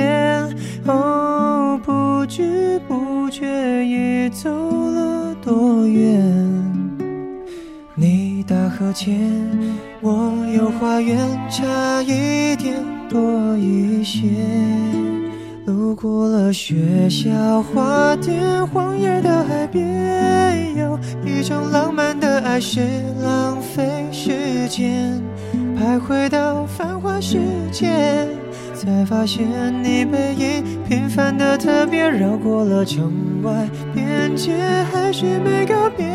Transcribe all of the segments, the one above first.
几遍。哦，不知不觉已走了多远？你大河前，我有花园，差一点多一些。路过了学校花店，荒野的海边，有一种浪漫的爱是浪费时间，徘徊到繁华世界，才发现你背影平凡的特别，绕过了城外边界，还是没告别。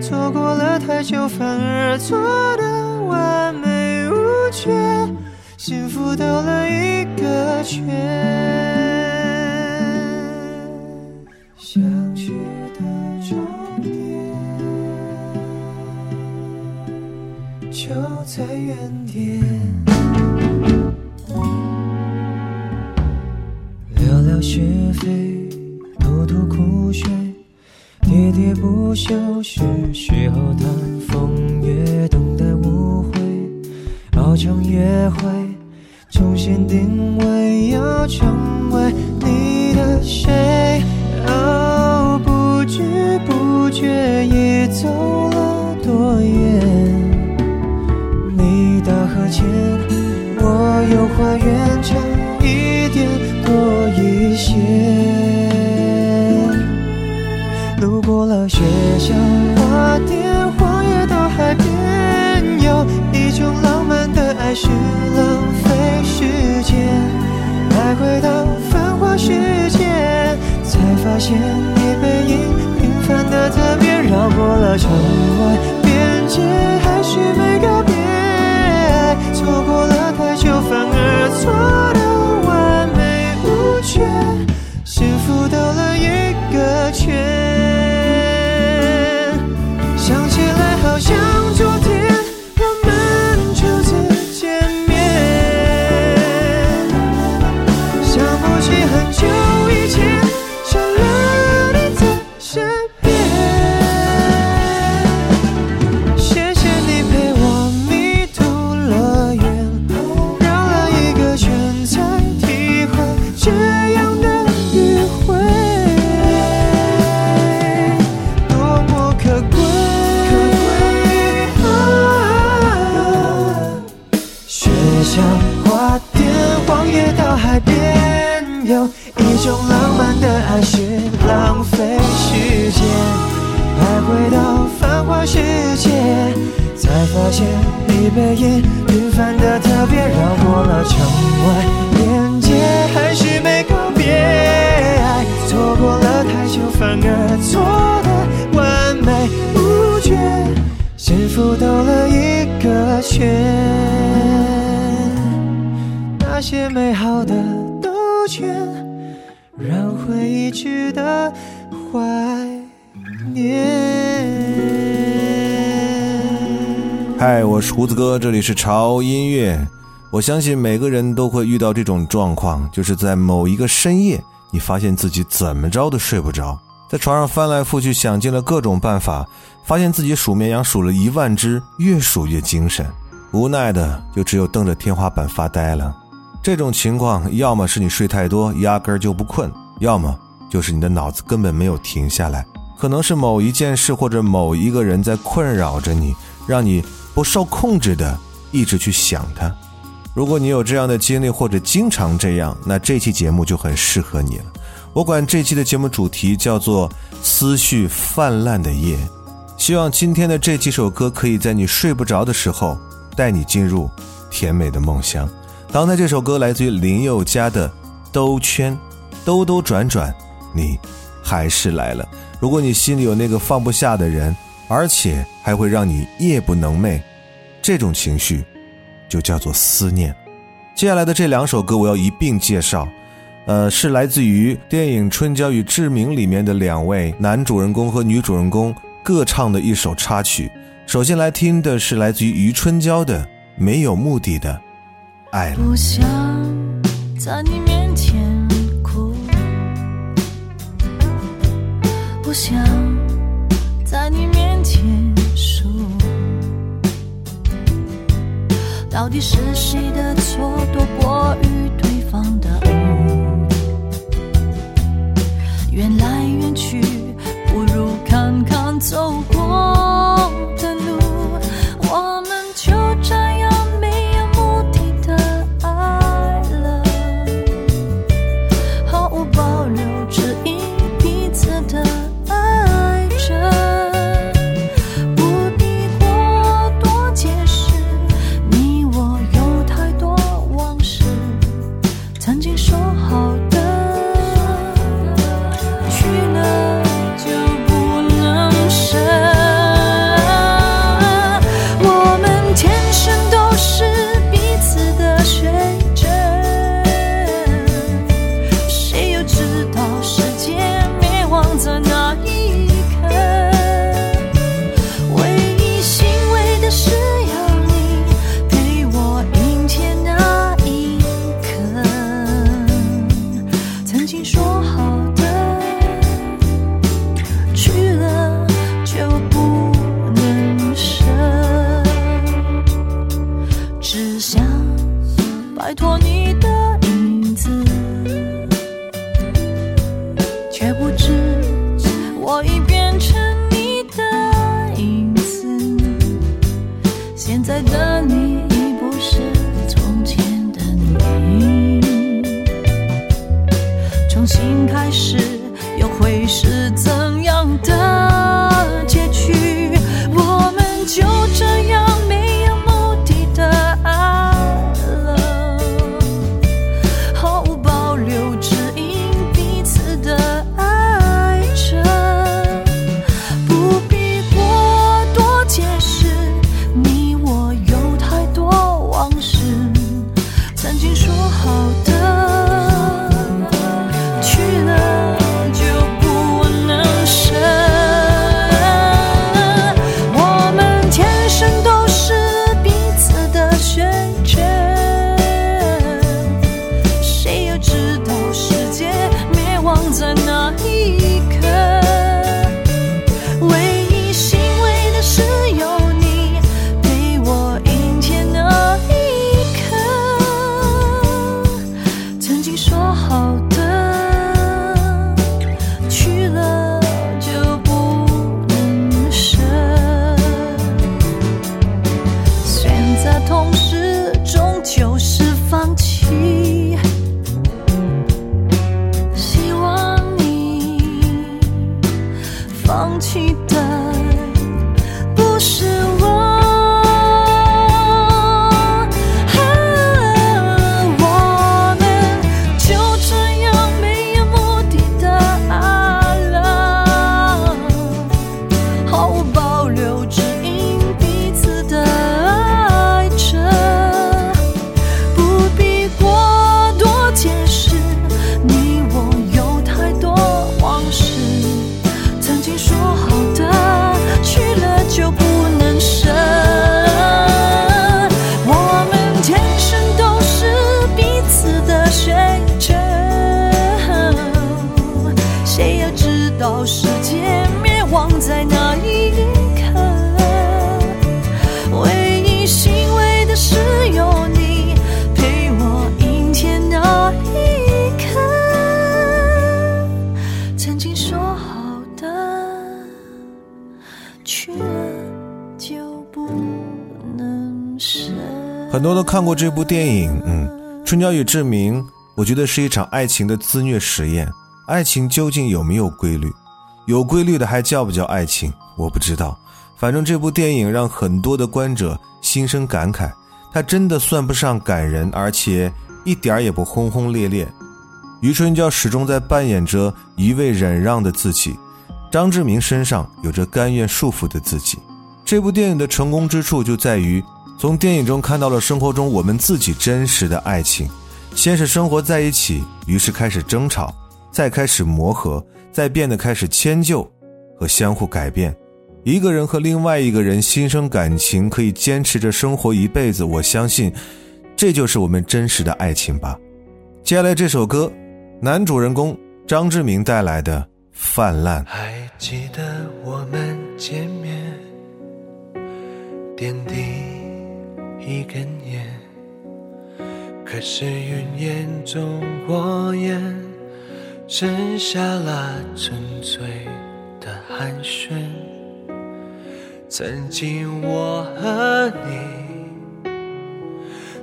错过了太久，反而错的完美无缺，幸福兜了一个圈。想去的终点就在原点，聊聊是非，吐吐苦水。喋喋不休，是时候谈风月，等待误会，熬成约会，重新定位，要成为你的谁？绕过了城外边界，还是没告背影平胡子哥，这里是潮音乐。我相信每个人都会遇到这种状况，就是在某一个深夜，你发现自己怎么着都睡不着，在床上翻来覆去想尽了各种办法，发现自己数绵羊数了一万只，越数越精神，无奈的就只有瞪着天花板发呆了。这种情况，要么是你睡太多，压根儿就不困；要么就是你的脑子根本没有停下来，可能是某一件事或者某一个人在困扰着你，让你不受控制的一直去想他。如果你有这样的经历，或者经常这样，那这期节目就很适合你了。我管这期的节目主题叫做“思绪泛滥的夜”，希望今天的这几首歌可以在你睡不着的时候，带你进入甜美的梦乡。刚才这首歌来自于林宥嘉的《兜圈》，兜兜转转，你还是来了。如果你心里有那个放不下的人，而且还会让你夜不能寐，这种情绪就叫做思念。接下来的这两首歌我要一并介绍，呃，是来自于电影《春娇与志明》里面的两位男主人公和女主人公各唱的一首插曲。首先来听的是来自于余春娇的《没有目的的》。不想在你面前哭，不想到底是谁的错多过于对方的误？缘来缘去，不如看看走过这部电影，嗯，《春娇与志明》，我觉得是一场爱情的自虐实验。爱情究竟有没有规律？有规律的还叫不叫爱情？我不知道。反正这部电影让很多的观者心生感慨，它真的算不上感人，而且一点也不轰轰烈烈。余春娇始终在扮演着一味忍让的自己，张志明身上有着甘愿束缚的自己。这部电影的成功之处就在于，从电影中看到了生活中我们自己真实的爱情。先是生活在一起，于是开始争吵，再开始磨合，再变得开始迁就和相互改变。一个人和另外一个人心生感情，可以坚持着生活一辈子。我相信，这就是我们真实的爱情吧。接下来这首歌。男主人公张志明带来的《泛滥》。还记得我们见面，点滴一根烟，可是云烟中我眼剩下了纯粹的寒暄。曾经我和你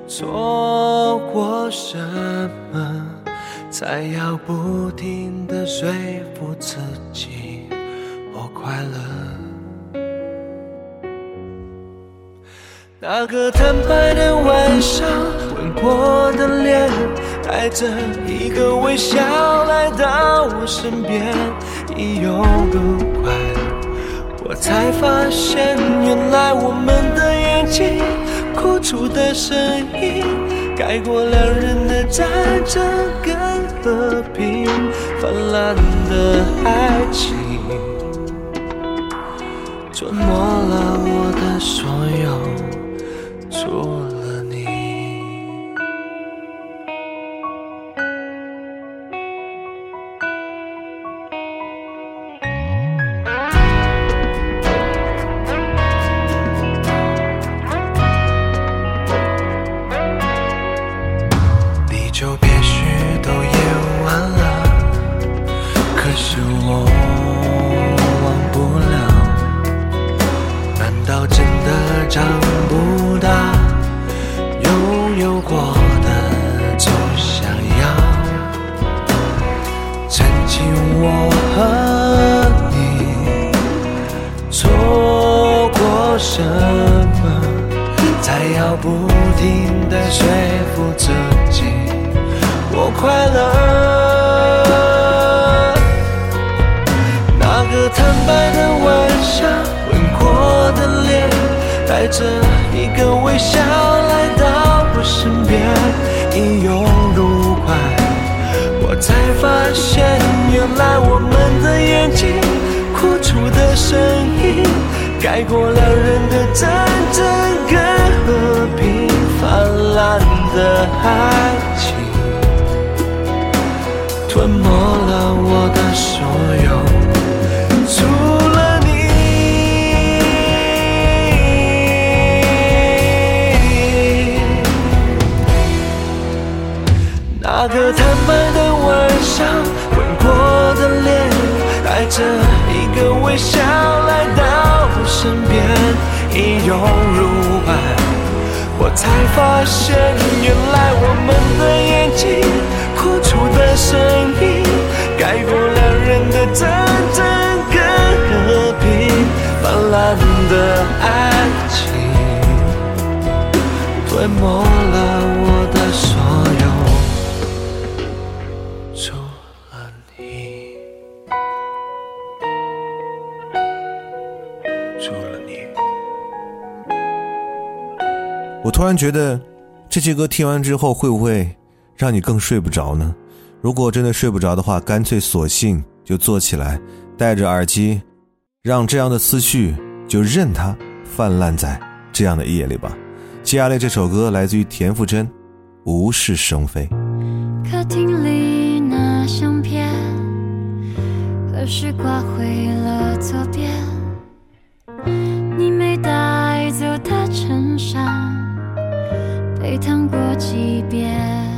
做过什么？才要不停的说服自己，我快乐。那个坦白的晚上，吻过的脸，带着一个微笑来到我身边，一拥入怀，我才发现，原来我们的眼睛哭出的声音，盖过两人的战争跟。和平泛滥的爱情，吞没了我的所有，坦白的晚上，吻过的脸，带着一个微笑来到我身边，一拥入怀。我才发现，原来我们的眼睛哭出的声音，盖过两人的战争跟和平，泛滥的爱情，吞没了我的所有，那个坦白的晚上，吻过的脸，带着一个微笑来到我身边，一拥入怀。我才发现，原来我们的眼睛哭出的声音，盖过两人的战争跟和平，泛滥的爱情，吞没了我的所除了你。我突然觉得，这些歌听完之后会不会让你更睡不着呢？如果真的睡不着的话，干脆索性就坐起来，戴着耳机，让这样的思绪就任它泛滥在这样的夜里吧。接下来这首歌来自于田馥甄，《无事生非》。客厅里那相片，何时挂回了左边？沸腾过几遍。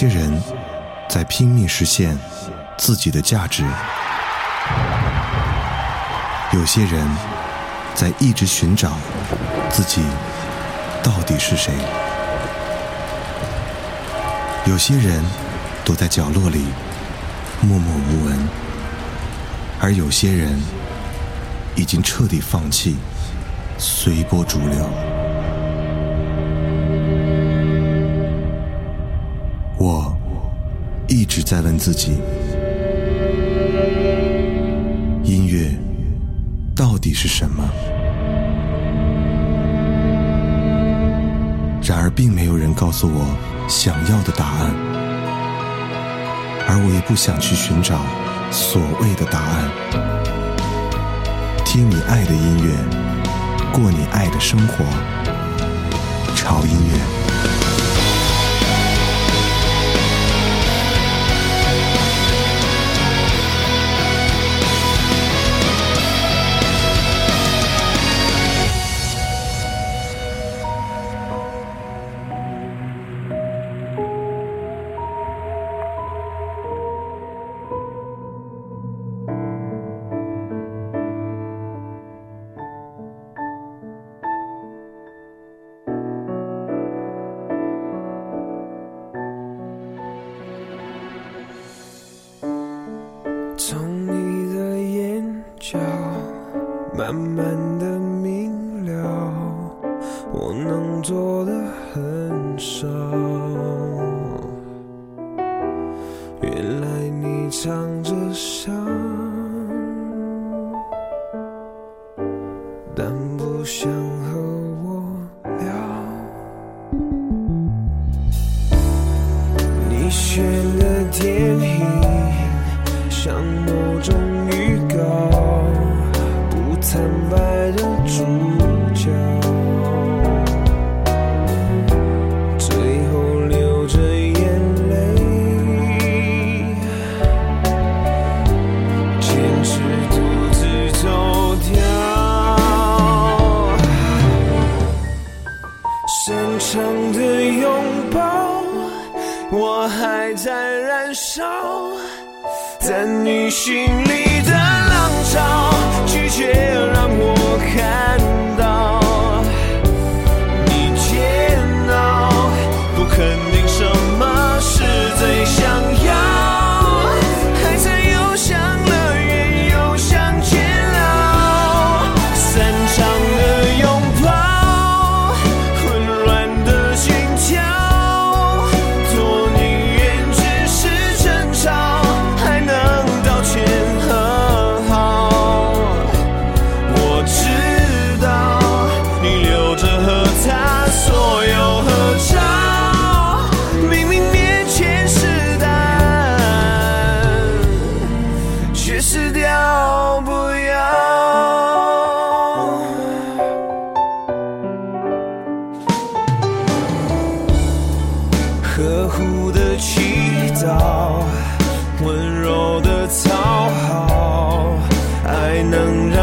些人在拼命实现自己的价值，有些人在一直寻找自己到底是谁，有些人躲在角落里默默无闻，而有些人已经彻底放弃，随波逐流。在问自己：音乐到底是什么？然而，并没有人告诉我想要的答案，而我也不想去寻找所谓的答案。听你爱的音乐，过你爱的生活，潮音乐。烧，在你心里能让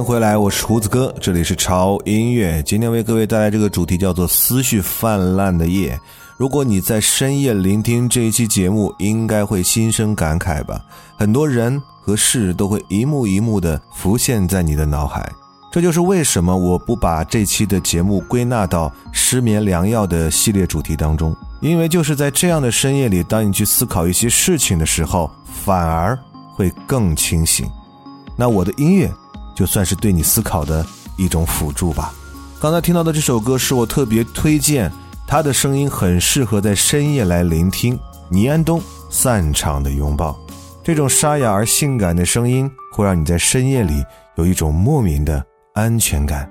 迎回来，我是胡子哥，这里是潮音乐。今天为各位带来这个主题叫做“思绪泛滥的夜”。如果你在深夜聆听这一期节目，应该会心生感慨吧？很多人和事都会一幕一幕的浮现在你的脑海。这就是为什么我不把这期的节目归纳到失眠良药的系列主题当中，因为就是在这样的深夜里，当你去思考一些事情的时候，反而会更清醒。那我的音乐。就算是对你思考的一种辅助吧。刚才听到的这首歌是我特别推荐，他的声音很适合在深夜来聆听。倪安东《散场的拥抱》，这种沙哑而性感的声音会让你在深夜里有一种莫名的安全感。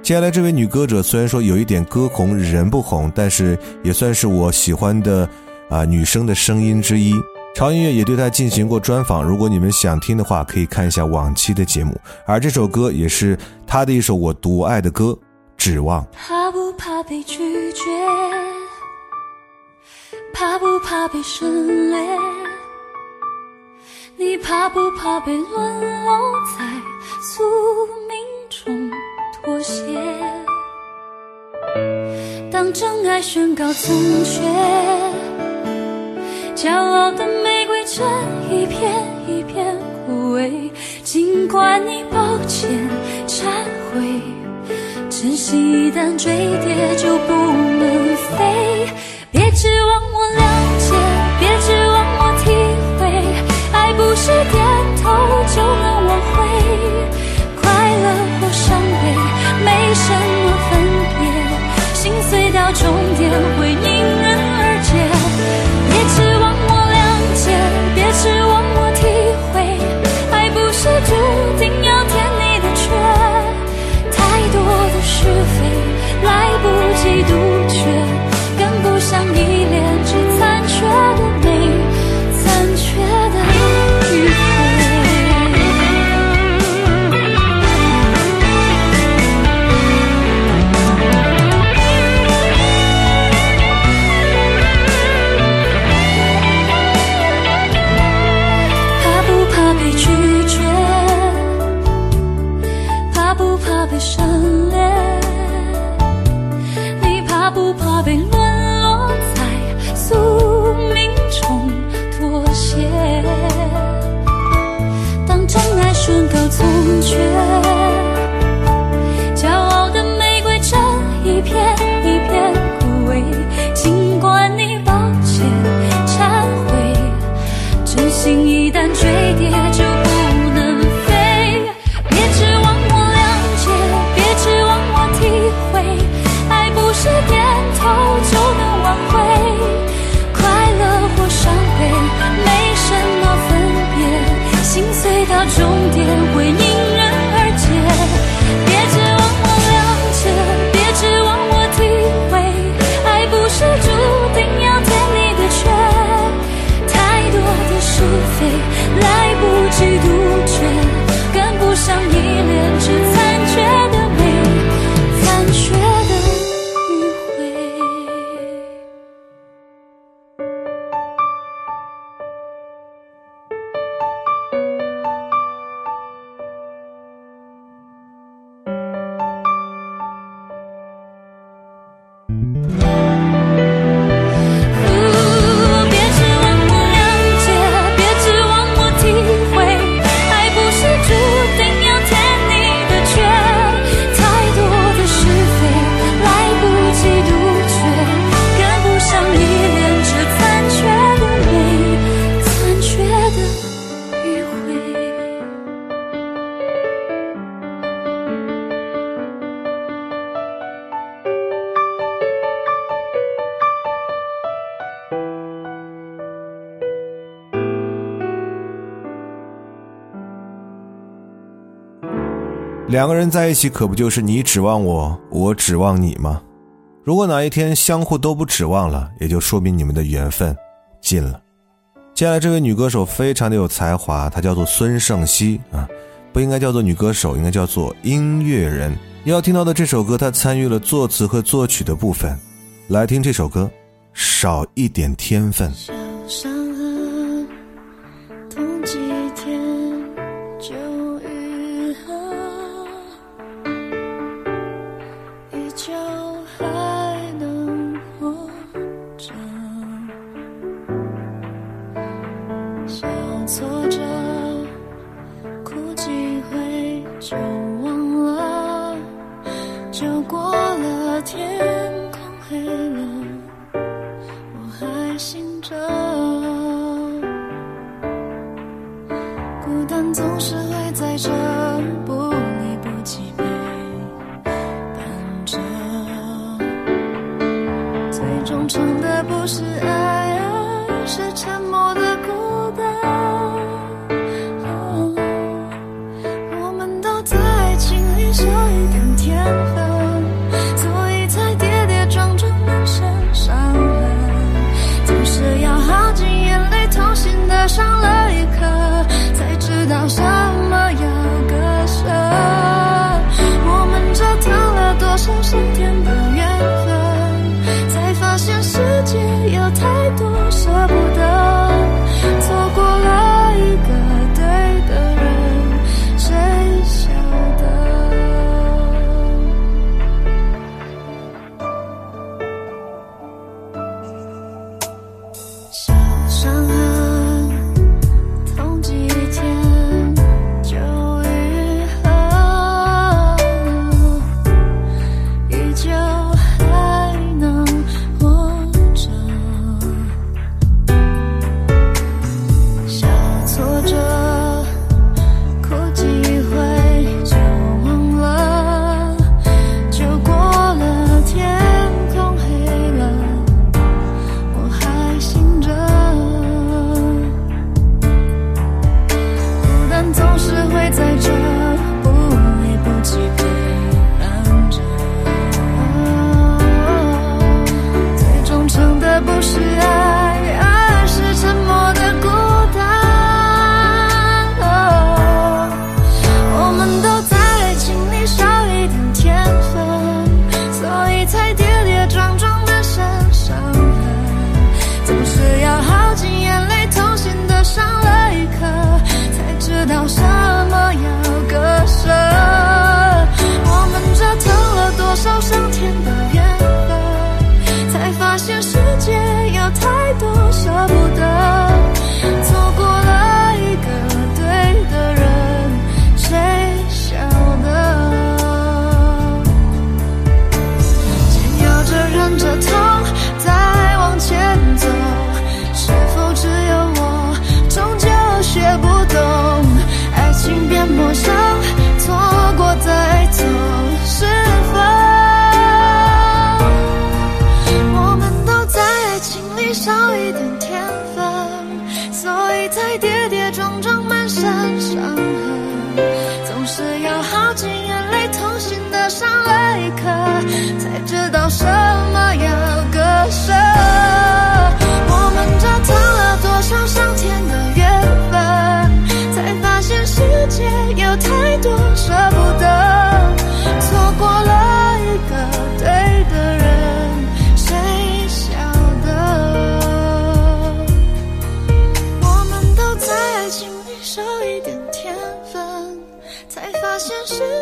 接下来这位女歌者虽然说有一点歌红人不红，但是也算是我喜欢的啊女生的声音之一。潮音乐也对他进行过专访，如果你们想听的话，可以看一下往期的节目。而这首歌也是他的一首我独爱的歌，《指望》。怕不怕被拒绝？怕不怕被省略？你怕不怕被沦落在宿命中妥协？当真爱宣告残缺，骄傲的玫瑰正一片一片枯萎。尽管你抱歉忏悔，真心一旦坠跌就不能飞。别指望我了解，别指望我体会，爱不是点头就能挽回，快乐或伤悲没什么分别，心碎到终点会两个人在一起，可不就是你指望我，我指望你吗？如果哪一天相互都不指望了，也就说明你们的缘分尽了。接下来这位女歌手非常的有才华，她叫做孙盛熙啊，不应该叫做女歌手，应该叫做音乐人。要听到的这首歌，她参与了作词和作曲的部分。来听这首歌，少一点天分。就过了，天空黑了。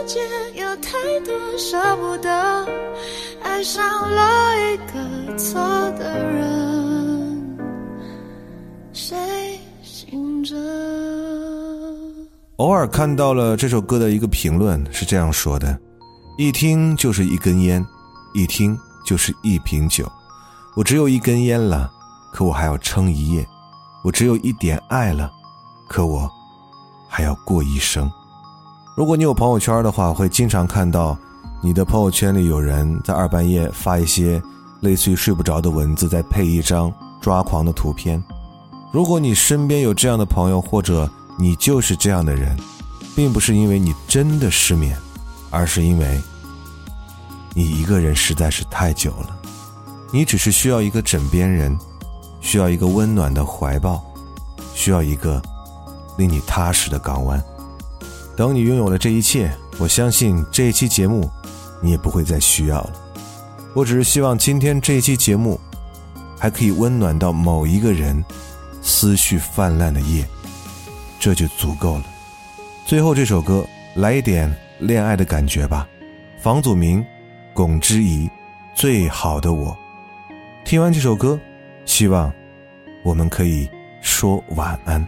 界有太多舍不得，爱上了一个错的人，谁醒着？偶尔看到了这首歌的一个评论是这样说的：一听就是一根烟，一听就是一瓶酒。我只有一根烟了，可我还要撑一夜；我只有一点爱了，可我还要过一生。如果你有朋友圈的话，会经常看到你的朋友圈里有人在二半夜发一些类似于睡不着的文字，再配一张抓狂的图片。如果你身边有这样的朋友，或者你就是这样的人，并不是因为你真的失眠，而是因为你一个人实在是太久了。你只是需要一个枕边人，需要一个温暖的怀抱，需要一个令你踏实的港湾。等你拥有了这一切，我相信这一期节目你也不会再需要了。我只是希望今天这一期节目还可以温暖到某一个人思绪泛滥的夜。这就足够了。最后这首歌，来一点恋爱的感觉吧。房祖名、龚之仪，《最好的我》。听完这首歌，希望我们可以说晚安。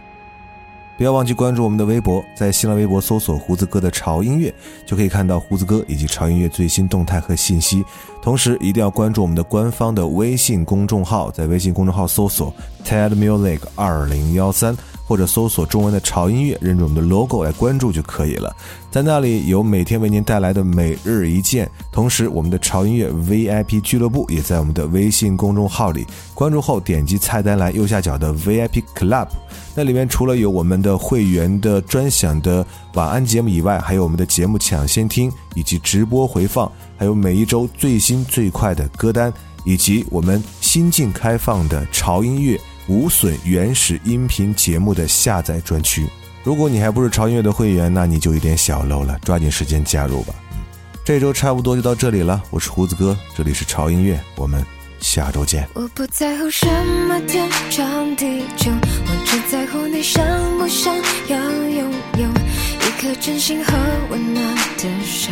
不要忘记关注我们的微博，在新浪微博搜索“胡子哥的潮音乐”，就可以看到胡子哥以及潮音乐最新动态和信息。同时，一定要关注我们的官方的微信公众号，在微信公众号搜索 “TED Music 二零幺三”。或者搜索中文的潮音乐，认准我们的 logo 来关注就可以了。在那里有每天为您带来的每日一见，同时我们的潮音乐 VIP 俱乐部也在我们的微信公众号里。关注后点击菜单栏右下角的 VIP Club，那里面除了有我们的会员的专享的晚安节目以外，还有我们的节目抢先听以及直播回放，还有每一周最新最快的歌单，以及我们新近开放的潮音乐。无损原始音频节目的下载专区。如果你还不是潮音乐的会员，那你就有点小漏了，抓紧时间加入吧。嗯这周差不多就到这里了，我是胡子哥，这里是潮音乐，我们下周见。我不在乎什么天长地久，我只在乎你想不想要拥有一颗真心和温暖的手，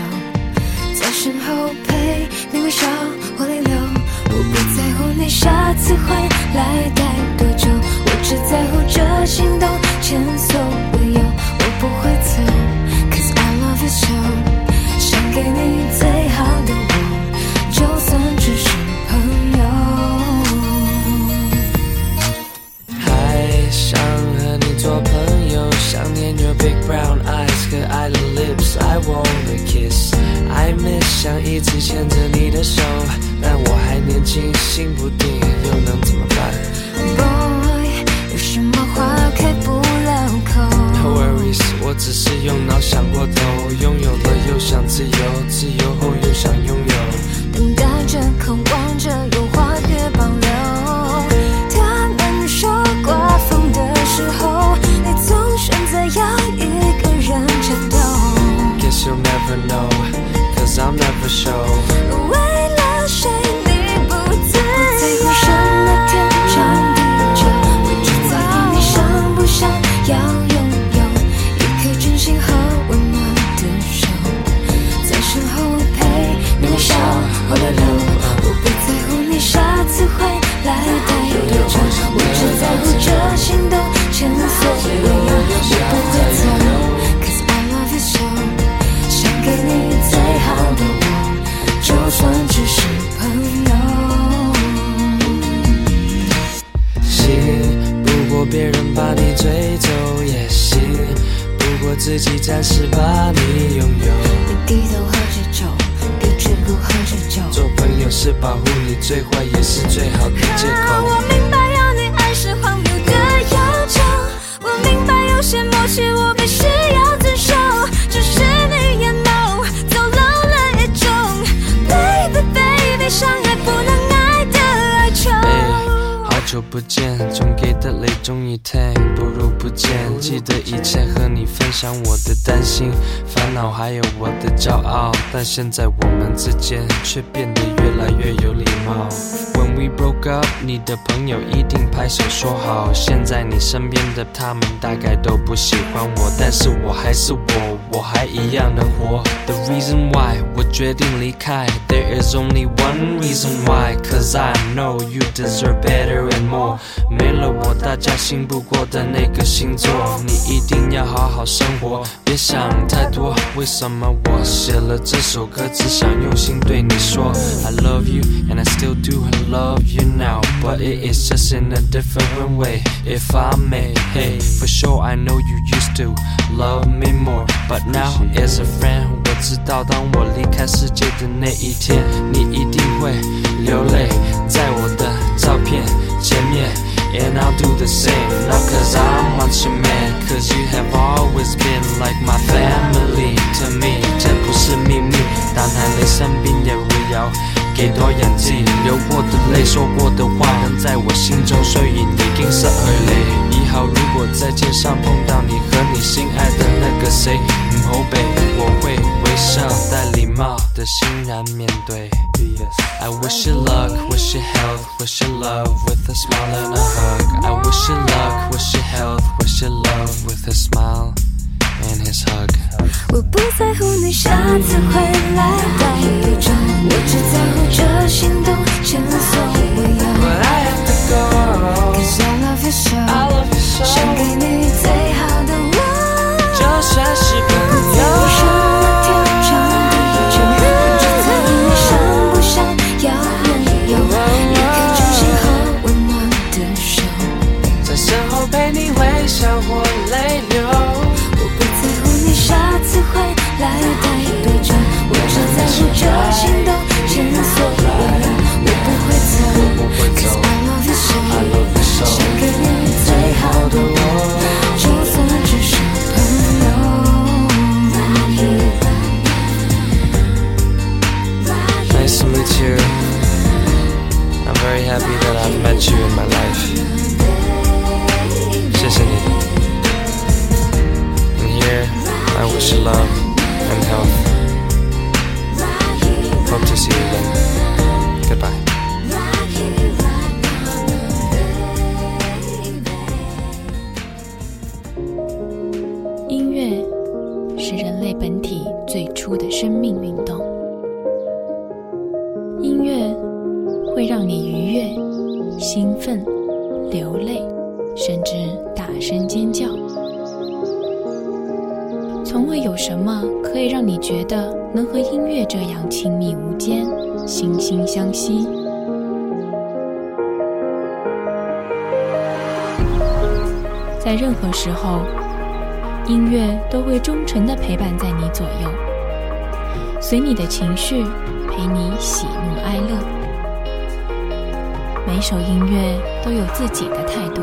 在身后陪你微笑或泪流。我不在乎你下次会来待多久，我只在乎这心动前所未有。我不会走，Cause I love you so，想给你最好的我，就算只是朋友。还想和你做朋友，想念 your big brown eyes 可爱的 lips，I wanna kiss。I miss 想一直牵着你的手，但我还年轻，心不 的泪终于停，不如不见。记得以前和你分享我的担心、烦恼，还有我的骄傲，但现在我们之间却变得越来越有礼貌。We broke up，你的朋友一定拍手说好。现在你身边的他们大概都不喜欢我，但是我还是我，我还一样的活。The reason why 我决定离开，There is only one reason why，cause I know you deserve better and more。没了我，大家信不过的那个星座，你一定要好好生活，别想太多。为什么我写了这首歌，只想用心对你说，I love you and I still do love you now, but it is just in a different way. If I may, hey, for sure I know you used to love me more, but now as a friend，我知道当我离开世界的那一天，你一定会流泪在我的照片前面。And I'll do the same, not cause I'm not your man, cause you have always been like my family to me. 这不是秘密，但系你身边嘅会有 给多人知？流过的泪，说过的话，仍在我心中，雖然已經失去你。以後如果在街上碰到你和你心爱的那个谁，唔好避，我會微笑带礼貌的欣然面對。I wish you luck, wish you health, wish you love with a smile and a hug. I wish you luck, wish you health, wish you love with a smile and his hug. 我不在乎你下次回来带一种，我只在乎这心动前所未有。But I have to go. Cause I love you so，I love you so. 想给你最好的我。就算是想不想要拥有一颗掌心后温暖。的手。在身后陪你微笑或泪流。只在乎这心动前所有人。我不会走，Cause I love you so，想给你最好的我，随你的情绪，陪你喜怒哀乐。每首音乐都有自己的态度，